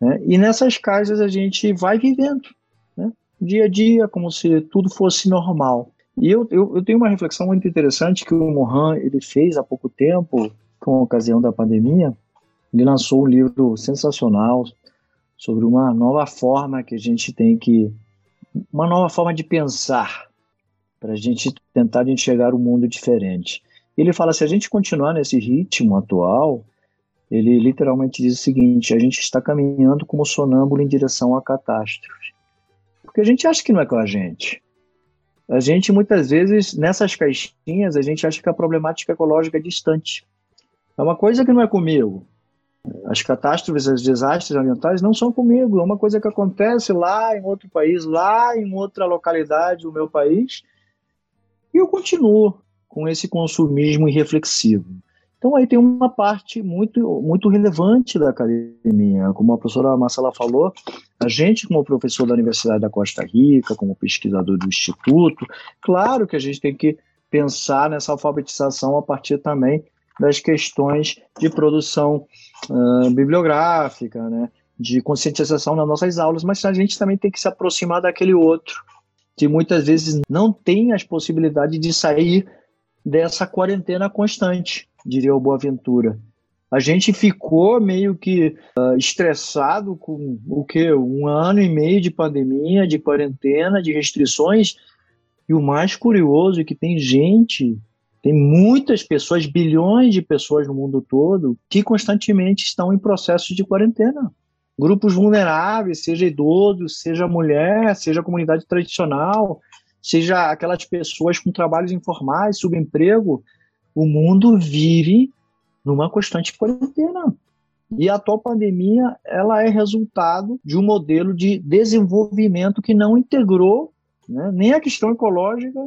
Né, e nessas caixas a gente vai vivendo, né, dia a dia, como se tudo fosse normal. E eu, eu, eu tenho uma reflexão muito interessante que o Mohan ele fez há pouco tempo, com a ocasião da pandemia. Ele lançou um livro sensacional sobre uma nova forma que a gente tem que. uma nova forma de pensar para a gente tentar enxergar um mundo diferente. Ele fala: se a gente continuar nesse ritmo atual, ele literalmente diz o seguinte: a gente está caminhando como sonâmbulo em direção à catástrofe. Porque a gente acha que não é com a gente. A gente, muitas vezes, nessas caixinhas, a gente acha que a problemática ecológica é distante. É uma coisa que não é comigo. As catástrofes, os desastres ambientais não são comigo. É uma coisa que acontece lá em outro país, lá em outra localidade do meu país, e eu continuo com esse consumismo irreflexivo. Então aí tem uma parte muito, muito relevante da academia. Como a professora Marcela falou, a gente, como professor da Universidade da Costa Rica, como pesquisador do Instituto, claro que a gente tem que pensar nessa alfabetização a partir também das questões de produção uh, bibliográfica, né, de conscientização nas nossas aulas, mas a gente também tem que se aproximar daquele outro, que muitas vezes não tem as possibilidades de sair dessa quarentena constante, diria o Boaventura. A gente ficou meio que uh, estressado com o que um ano e meio de pandemia, de quarentena, de restrições. E o mais curioso é que tem gente, tem muitas pessoas, bilhões de pessoas no mundo todo, que constantemente estão em processos de quarentena grupos vulneráveis, seja idoso, seja mulher, seja comunidade tradicional, seja aquelas pessoas com trabalhos informais, subemprego, o mundo vive numa constante quarentena. E a atual pandemia, ela é resultado de um modelo de desenvolvimento que não integrou né? nem a questão ecológica,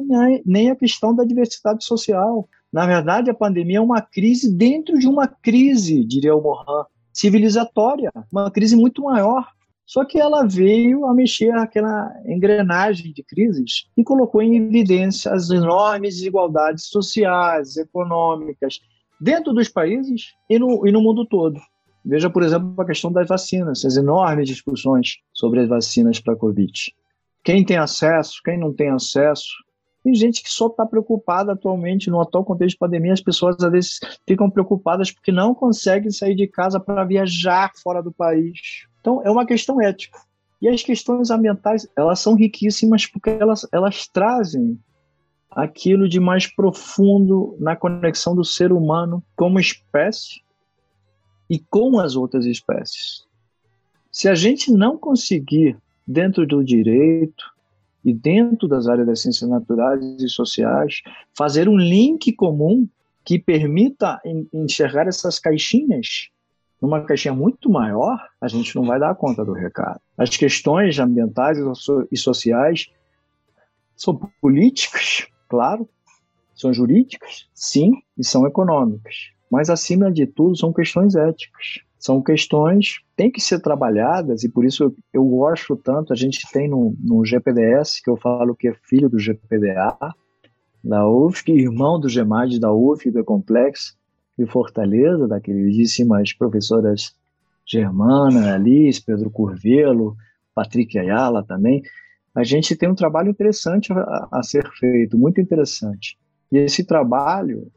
nem a questão da diversidade social. Na verdade, a pandemia é uma crise dentro de uma crise, diria o Mohan, civilizatória, uma crise muito maior. Só que ela veio a mexer aquela engrenagem de crises e colocou em evidência as enormes desigualdades sociais, econômicas, dentro dos países e no, e no mundo todo. Veja, por exemplo, a questão das vacinas, as enormes discussões sobre as vacinas para a Covid. Quem tem acesso, quem não tem acesso. Tem gente que só está preocupada atualmente, no atual contexto de pandemia, as pessoas às vezes ficam preocupadas porque não conseguem sair de casa para viajar fora do país. Então, é uma questão ética. E as questões ambientais, elas são riquíssimas porque elas, elas trazem aquilo de mais profundo na conexão do ser humano como espécie e com as outras espécies. Se a gente não conseguir, dentro do direito e dentro das áreas das ciências naturais e sociais, fazer um link comum que permita enxergar essas caixinhas numa caixinha muito maior, a gente não vai dar conta do recado. As questões ambientais e sociais são políticas, claro, são jurídicas, sim, e são econômicas. Mas, acima de tudo, são questões éticas. São questões que têm que ser trabalhadas, e por isso eu, gosto tanto. A gente tem no, no GPDS, que eu falo que é filho do GPDA, da UFSC, irmão do GEMAD da UFSC, do Complexo, e Fortaleza, da queridíssimas professoras Germana, Alice, Pedro Curvelo, Patrick Ayala também, a gente tem um trabalho interessante a, a, ser feito, muito interessante. E esse trabalho,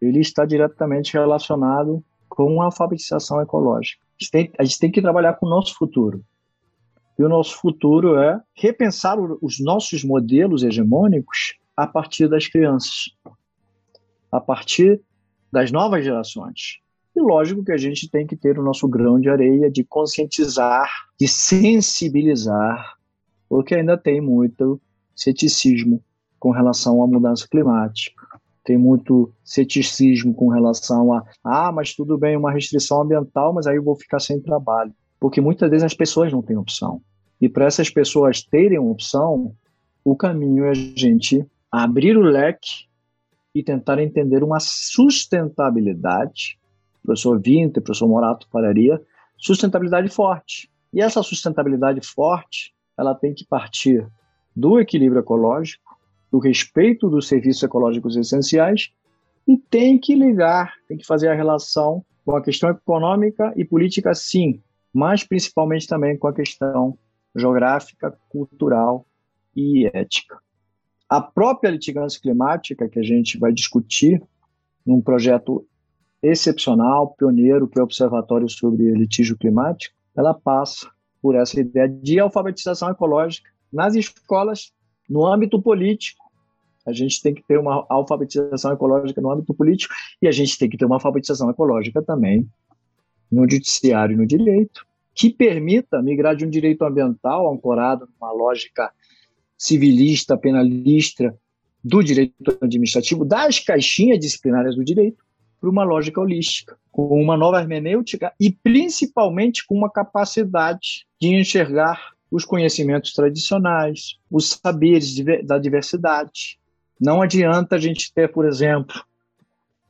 ele está diretamente relacionado com a alfabetização ecológica. A gente, tem, a gente tem que trabalhar com o nosso futuro. E o nosso futuro é repensar os nossos modelos hegemônicos a partir das crianças, a partir das novas gerações. E lógico que a gente tem que ter o nosso grão de areia de conscientizar, de sensibilizar, porque ainda tem muito ceticismo com relação à mudança climática tem muito ceticismo com relação a, ah, mas tudo bem, uma restrição ambiental, mas aí eu vou ficar sem trabalho. Porque muitas vezes as pessoas não têm opção. E para essas pessoas terem opção, o caminho é a gente abrir o leque e tentar entender uma sustentabilidade. O professor Vinter, o professor Morato falaria, sustentabilidade forte. E essa sustentabilidade forte, ela tem que partir do equilíbrio ecológico, do respeito dos serviços ecológicos essenciais e tem que ligar, tem que fazer a relação com a questão econômica e política, sim, mas principalmente também com a questão geográfica, cultural e ética. A própria litigância climática, que a gente vai discutir num projeto excepcional, pioneiro, que é o Observatório sobre Litígio Climático, ela passa por essa ideia de alfabetização ecológica nas escolas no âmbito político, a gente tem que ter uma alfabetização ecológica no âmbito político e a gente tem que ter uma alfabetização ecológica também no judiciário e no direito, que permita migrar de um direito ambiental ancorado numa lógica civilista, penalista, do direito administrativo, das caixinhas disciplinárias do direito, para uma lógica holística, com uma nova hermenêutica e principalmente com uma capacidade de enxergar os conhecimentos tradicionais, os saberes da diversidade. Não adianta a gente ter, por exemplo,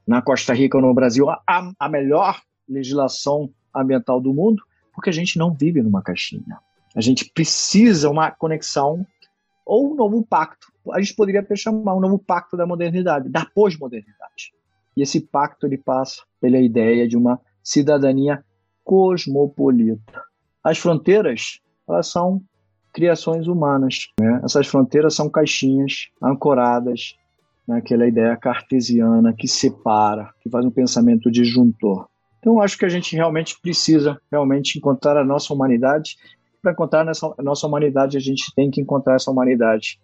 na Costa Rica ou no Brasil, a, a melhor legislação ambiental do mundo, porque a gente não vive numa caixinha. A gente precisa uma conexão ou um novo pacto. A gente poderia até chamar um novo pacto da modernidade, da pós-modernidade. E esse pacto ele passa pela ideia de uma cidadania cosmopolita. As fronteiras elas são criações humanas. Né? Essas fronteiras são caixinhas ancoradas naquela ideia cartesiana que separa, que faz um pensamento disjuntor. Então, acho que a gente realmente precisa realmente encontrar a nossa humanidade. Para encontrar a nossa humanidade, a gente tem que encontrar essa humanidade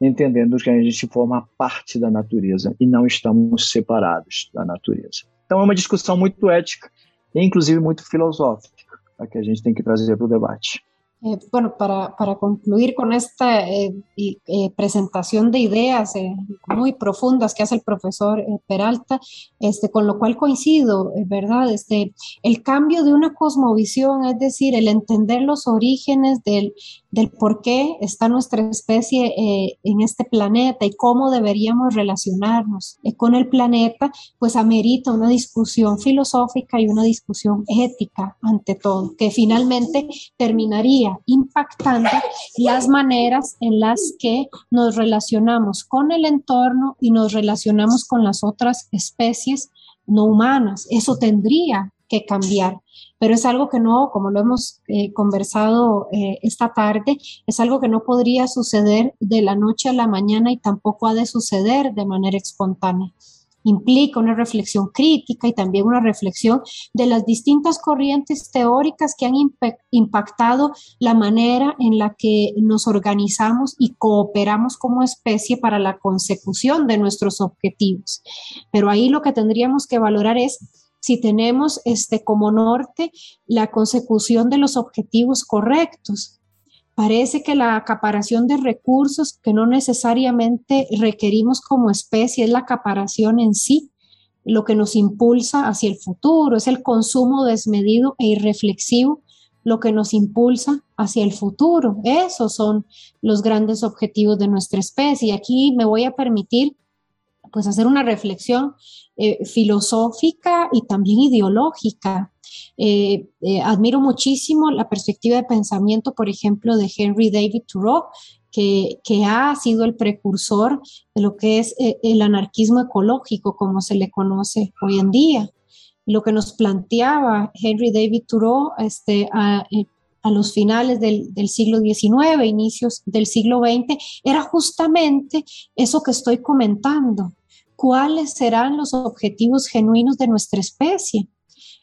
entendendo que a gente forma parte da natureza e não estamos separados da natureza. Então, é uma discussão muito ética e, inclusive, muito filosófica que a gente tem que trazer para o debate. Eh, bueno, para, para, concluir con esta eh, eh, presentación de ideas muy profundas que hace el profesor Peralta, este, con lo cual coincido, ¿verdad? Este, el cambio de una cosmovisión, es decir, el entender los orígenes de del por qué está nuestra especie eh, en este planeta y cómo deberíamos relacionarnos eh, con el planeta, pues amerita una discusión filosófica y una discusión ética ante todo, que finalmente terminaría impactando las maneras en las que nos relacionamos con el entorno y nos relacionamos con las otras especies no humanas. Eso tendría que cambiar pero es algo que no, como lo hemos eh, conversado eh, esta tarde, es algo que no podría suceder de la noche a la mañana y tampoco ha de suceder de manera espontánea. Implica una reflexión crítica y también una reflexión de las distintas corrientes teóricas que han impactado la manera en la que nos organizamos y cooperamos como especie para la consecución de nuestros objetivos. Pero ahí lo que tendríamos que valorar es si tenemos este, como norte la consecución de los objetivos correctos. Parece que la acaparación de recursos que no necesariamente requerimos como especie es la acaparación en sí, lo que nos impulsa hacia el futuro, es el consumo desmedido e irreflexivo lo que nos impulsa hacia el futuro. Esos son los grandes objetivos de nuestra especie. Y aquí me voy a permitir pues hacer una reflexión eh, filosófica y también ideológica. Eh, eh, admiro muchísimo la perspectiva de pensamiento, por ejemplo, de Henry David Thoreau, que, que, ha sido el precursor de lo que es el anarquismo ecológico, como se le conoce hoy en día. Lo que nos planteaba Henry David Thoreau este, a, los finales del, siglo XIX, inicios del siglo XX, era justamente eso que estoy comentando, cuáles serán los objetivos genuinos de nuestra especie.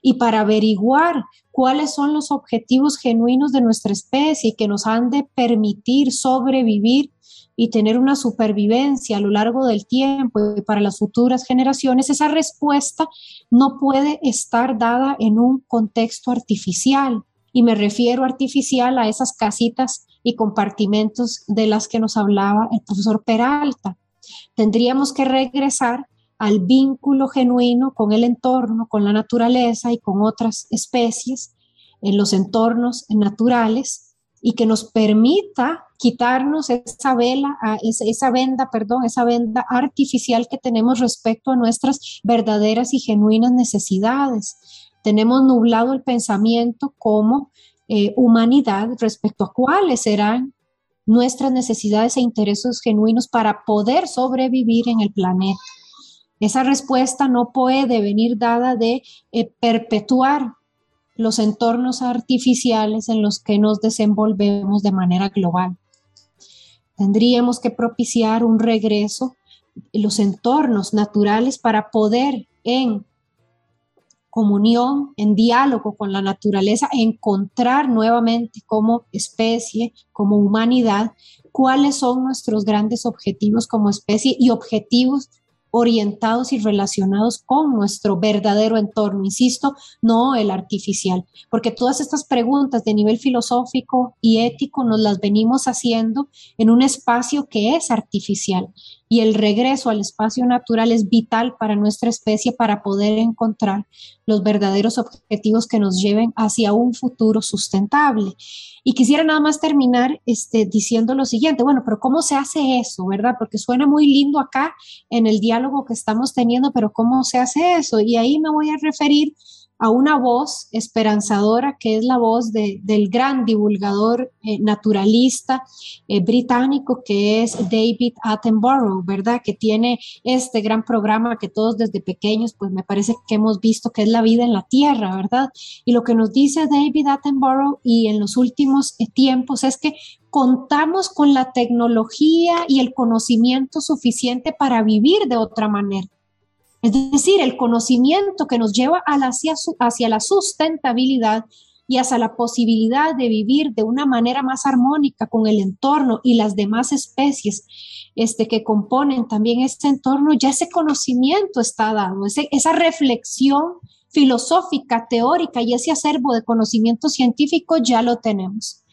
Y para averiguar cuáles son los objetivos genuinos de nuestra especie que nos han de permitir sobrevivir y tener una supervivencia a lo largo del tiempo y para las futuras generaciones, esa respuesta no puede estar dada en un contexto artificial. Y me refiero artificial a esas casitas y compartimentos de las que nos hablaba el profesor Peralta. Tendríamos que regresar al vínculo genuino con el entorno, con la naturaleza y con otras especies en los entornos naturales y que nos permita quitarnos esa vela, esa venda, perdón, esa venda artificial que tenemos respecto a nuestras verdaderas y genuinas necesidades. Tenemos nublado el pensamiento como eh, humanidad respecto a cuáles serán nuestras necesidades e intereses genuinos para poder sobrevivir en el planeta. Esa respuesta no puede venir dada de eh, perpetuar los entornos artificiales en los que nos desenvolvemos de manera global. Tendríamos que propiciar un regreso en los entornos naturales para poder en comunión, en diálogo con la naturaleza, encontrar nuevamente como especie, como humanidad, cuáles son nuestros grandes objetivos como especie y objetivos orientados y relacionados con nuestro verdadero entorno, insisto, no el artificial, porque todas estas preguntas de nivel filosófico y ético nos las venimos haciendo en un espacio que es artificial y el regreso al espacio natural es vital para nuestra especie para poder encontrar los verdaderos objetivos que nos lleven hacia un futuro sustentable. Y quisiera nada más terminar este, diciendo lo siguiente, bueno, pero ¿cómo se hace eso, verdad? Porque suena muy lindo acá en el diálogo que estamos teniendo, pero ¿cómo se hace eso? Y ahí me voy a referir a una voz esperanzadora que es la voz de, del gran divulgador eh, naturalista eh, británico que es David Attenborough, ¿verdad? Que tiene este gran programa que todos desde pequeños pues me parece que hemos visto que es la vida en la tierra, ¿verdad? Y lo que nos dice David Attenborough y en los últimos eh, tiempos es que contamos con la tecnología y el conocimiento suficiente para vivir de otra manera es decir, el conocimiento que nos lleva hacia, la sustentabilidad y hacia la posibilidad de vivir de una manera más armónica con el entorno y las demás especies este, que componen también este entorno, ya ese conocimiento está dado, esa reflexión filosófica, teórica y ese acervo de conocimiento científico ya lo tenemos.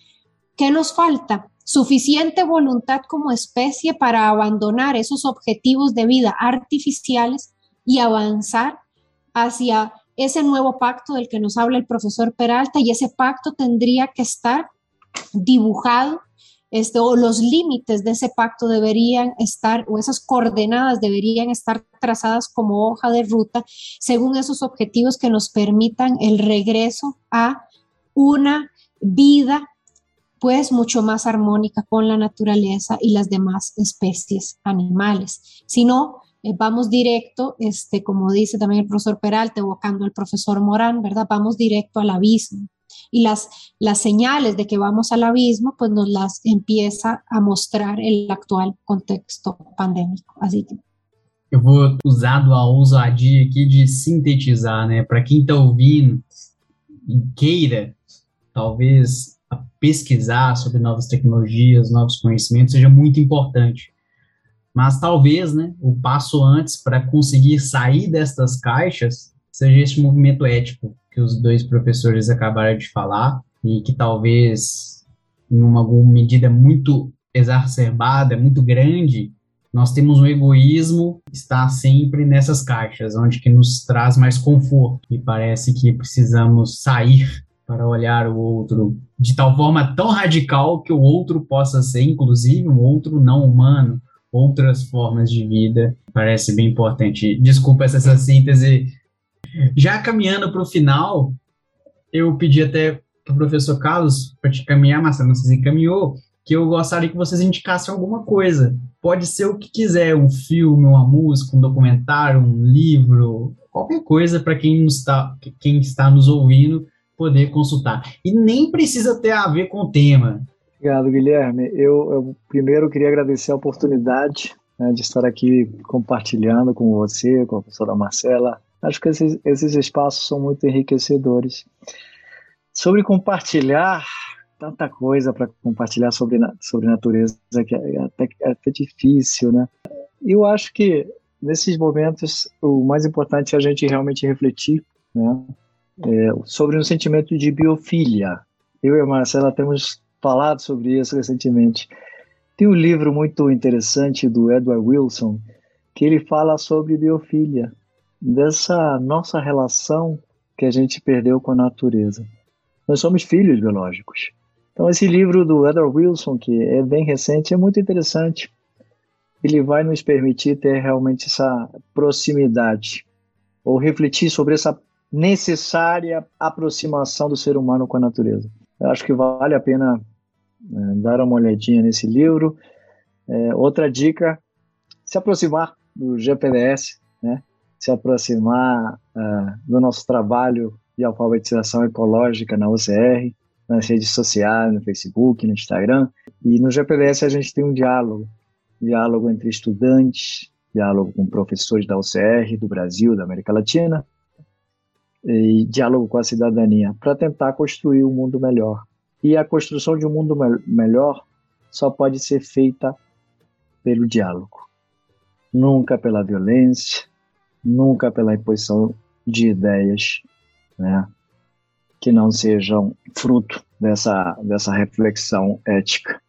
¿Qué nos falta? Suficiente voluntad como especie para abandonar esos objetivos de vida artificiales y avanzar hacia ese nuevo pacto del que nos habla el profesor Peralta y ese pacto tendría que estar dibujado este, o los límites de ese pacto deberían estar, o esas coordenadas deberían estar trazadas como hoja de ruta según esos objetivos que nos permitan el regreso a una vida pues mucho más armónica con la naturaleza y las demás especies animales. Si no, eh, vamos directo, este, como dice también el profesor Peralta, evocando al profesor Morán, ¿verdad? Vamos directo al abismo. Y las, las señales de que vamos al abismo, pues nos las empieza a mostrar el actual contexto pandémico. Así que eu vou usar a ousadia aqui de sintetizar, né? Para quem está ouvindo e queira, talvez pesquisar sobre novas tecnologias, novos conhecimentos, seja muito importante. Mas talvez, né, o passo antes para conseguir sair destas caixas seja este movimento ético que os dois professores acabaram de falar e que talvez, em uma medida muito exacerbada, muito grande, nós temos um egoísmo que está sempre nessas caixas, onde que nos traz mais conforto. E parece que precisamos sair para olhar o outro de tal forma tão radical que o outro possa ser, inclusive, um outro não humano, outras formas de vida. Parece bem importante. Desculpa essa síntese. Já caminhando para o final, eu pedi até para o professor Carlos para te caminhar, mas não sei se caminhou, que eu gostaria que vocês indicassem alguma coisa. Pode ser o que quiser, um filme, uma música, um documentário, um livro, qualquer coisa para quem está, quem está nos ouvindo poder consultar. E nem precisa ter a ver com o tema. Obrigado, Guilherme. Eu, eu primeiro queria agradecer a oportunidade né, de estar aqui compartilhando com você, com a professora Marcela. Acho que esses, esses espaços são muito enriquecedores. Sobre compartilhar, tanta coisa para compartilhar sobre, sobre natureza que é até, é até difícil, né? Eu acho que nesses momentos o mais importante é a gente realmente refletir, né? é, sobre um sentimento de biofilia. Eu e a Marcela temos falado sobre isso recentemente. Tem um livro muito interessante do Edward Wilson que ele fala sobre biofilia, dessa nossa relação que a gente perdeu com a natureza. Nós somos filhos biológicos. Então esse livro do Edward Wilson, que é bem recente, é muito interessante. Ele vai nos permitir ter realmente essa proximidade ou refletir sobre essa necessária aproximação do ser humano com a natureza. Eu acho que vale a pena é, dar uma olhadinha nesse livro. É, outra dica: se aproximar do GPDS, né? se aproximar uh, do nosso trabalho de alfabetização ecológica na UCR, nas redes sociais, no Facebook, no Instagram. E no GPDS a gente tem um diálogo, diálogo entre estudantes, diálogo com professores da UCR, do Brasil, da América Latina, e diálogo com a cidadania, para tentar construir um mundo melhor. E a construção de um mundo me melhor só pode ser feita pelo diálogo, nunca pela violência, nunca pela imposição de ideias, né, que não sejam fruto dessa dessa reflexão ética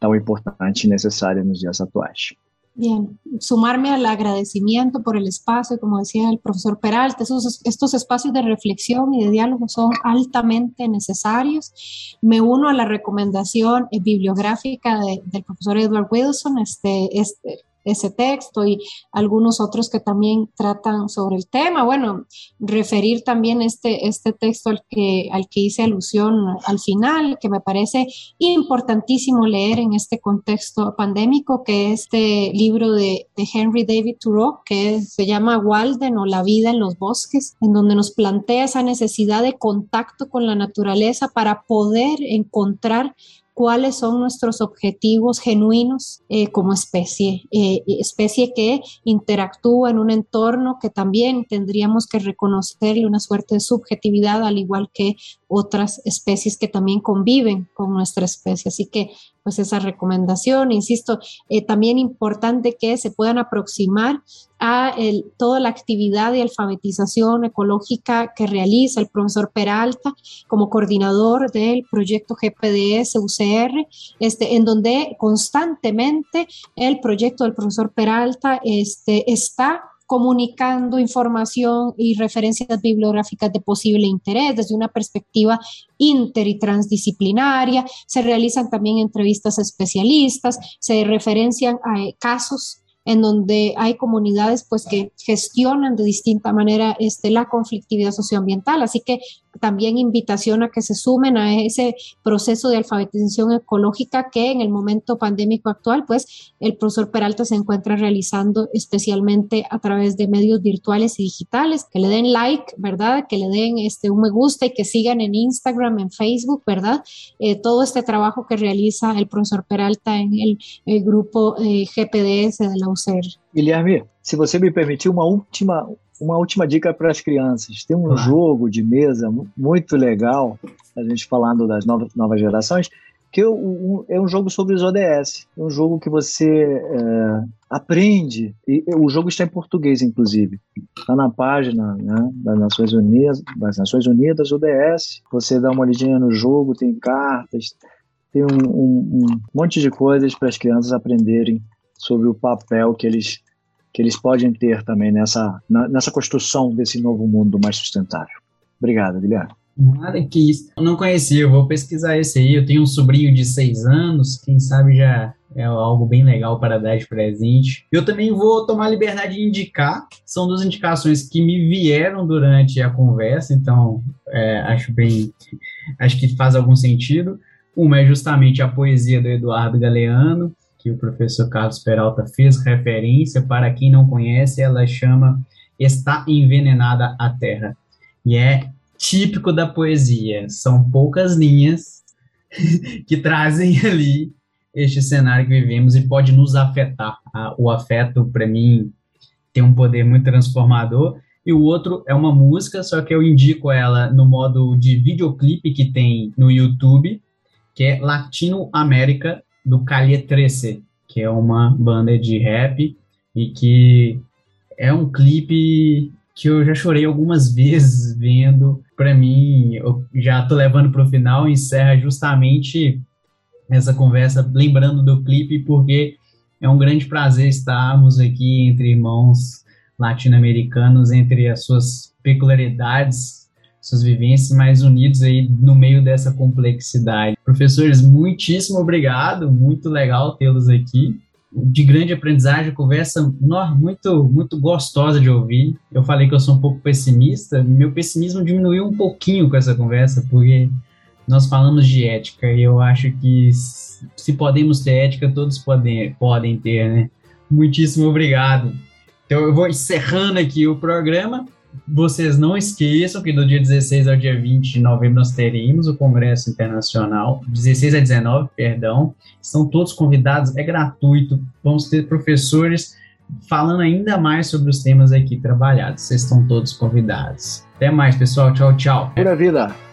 tão importante e necessária nos dias atuais. Bien, sumarme al agradecimiento por el espacio, como decía el profesor Peralta, estos espacios de reflexión y de diálogo son altamente necesarios. Me uno a la recomendación bibliográfica del profesor Edward Wilson, este, este ese texto y algunos otros que también tratan sobre el tema. Bueno, referir también este, este texto al que, al que hice alusión al final, que me parece importantísimo leer en este contexto pandémico, que es este libro de, de Henry David Thoreau, que se llama Walden o La vida en los bosques, en donde nos plantea esa necesidad de contacto con la naturaleza para poder encontrar cuáles son nuestros objetivos genuinos eh, como especie, eh, especie que interactúa en un entorno que también tendríamos que reconocerle una suerte de subjetividad, al igual que otras especies que también conviven con nuestra especie. Así que, pues esa recomendación, insisto, eh, también importante que se puedan aproximar a toda la actividad de alfabetización ecológica que realiza el profesor Peralta como coordinador del proyecto GPDS UCR, este, en donde constantemente el proyecto del profesor Peralta este, está comunicando información y referencias bibliográficas de posible interés desde una perspectiva inter y transdisciplinaria. Se realizan también entrevistas especialistas, se referencian a casos en donde hay comunidades pues que gestionan de distinta manera este, la conflictividad socioambiental. Así que también invitación a que se sumen a ese proceso de alfabetización ecológica que en el momento pandémico actual, pues el profesor Peralta se encuentra realizando especialmente a través de medios virtuales y digitales, que le den like, ¿verdad? Que le den este, un me gusta y que sigan en Instagram, en Facebook, ¿verdad? Eh, todo este trabajo que realiza el profesor Peralta en el, grupo eh, GPDS de la UCR. Guilherme, se você me permitir uma última, uma última dica para as crianças. Tem um jogo de mesa muito legal, a gente falando das novas, novas gerações, que é um, é um jogo sobre os ODS. É um jogo que você é, aprende, e o jogo está em português, inclusive. Está na página né, das, Nações Unidas, das Nações Unidas, ODS. Você dá uma olhadinha no jogo, tem cartas, tem um, um, um monte de coisas para as crianças aprenderem sobre o papel que eles que eles podem ter também nessa, nessa construção desse novo mundo mais sustentável. Obrigado, Guilherme. Nada que isso. Eu não conhecia, eu vou pesquisar esse aí. Eu tenho um sobrinho de seis anos, quem sabe já é algo bem legal para dar de presente. Eu também vou tomar liberdade de indicar, são duas indicações que me vieram durante a conversa, então é, acho bem, acho que faz algum sentido. Uma é justamente a poesia do Eduardo Galeano, que o professor Carlos Peralta fez referência, para quem não conhece, ela chama Está Envenenada a Terra. E é típico da poesia, são poucas linhas que trazem ali este cenário que vivemos e pode nos afetar. O afeto, para mim, tem um poder muito transformador. E o outro é uma música, só que eu indico ela no modo de videoclipe que tem no YouTube, que é Latino América do Calle 13, que é uma banda de rap e que é um clipe que eu já chorei algumas vezes vendo. Para mim, eu já tô levando para o final, encerra justamente essa conversa lembrando do clipe, porque é um grande prazer estarmos aqui entre irmãos latino-americanos, entre as suas peculiaridades suas vivências mais unidos aí no meio dessa complexidade. Professores, muitíssimo obrigado, muito legal tê-los aqui. De grande aprendizagem, conversa muito, muito gostosa de ouvir. Eu falei que eu sou um pouco pessimista, meu pessimismo diminuiu um pouquinho com essa conversa, porque nós falamos de ética e eu acho que se podemos ter ética, todos podem, podem ter, né? Muitíssimo obrigado. Então eu vou encerrando aqui o programa vocês não esqueçam que do dia 16 ao dia 20 de novembro nós teremos o Congresso Internacional, 16 a 19, perdão. Estão todos convidados, é gratuito. Vamos ter professores falando ainda mais sobre os temas aqui trabalhados. Vocês estão todos convidados. Até mais, pessoal. Tchau, tchau. Pura vida.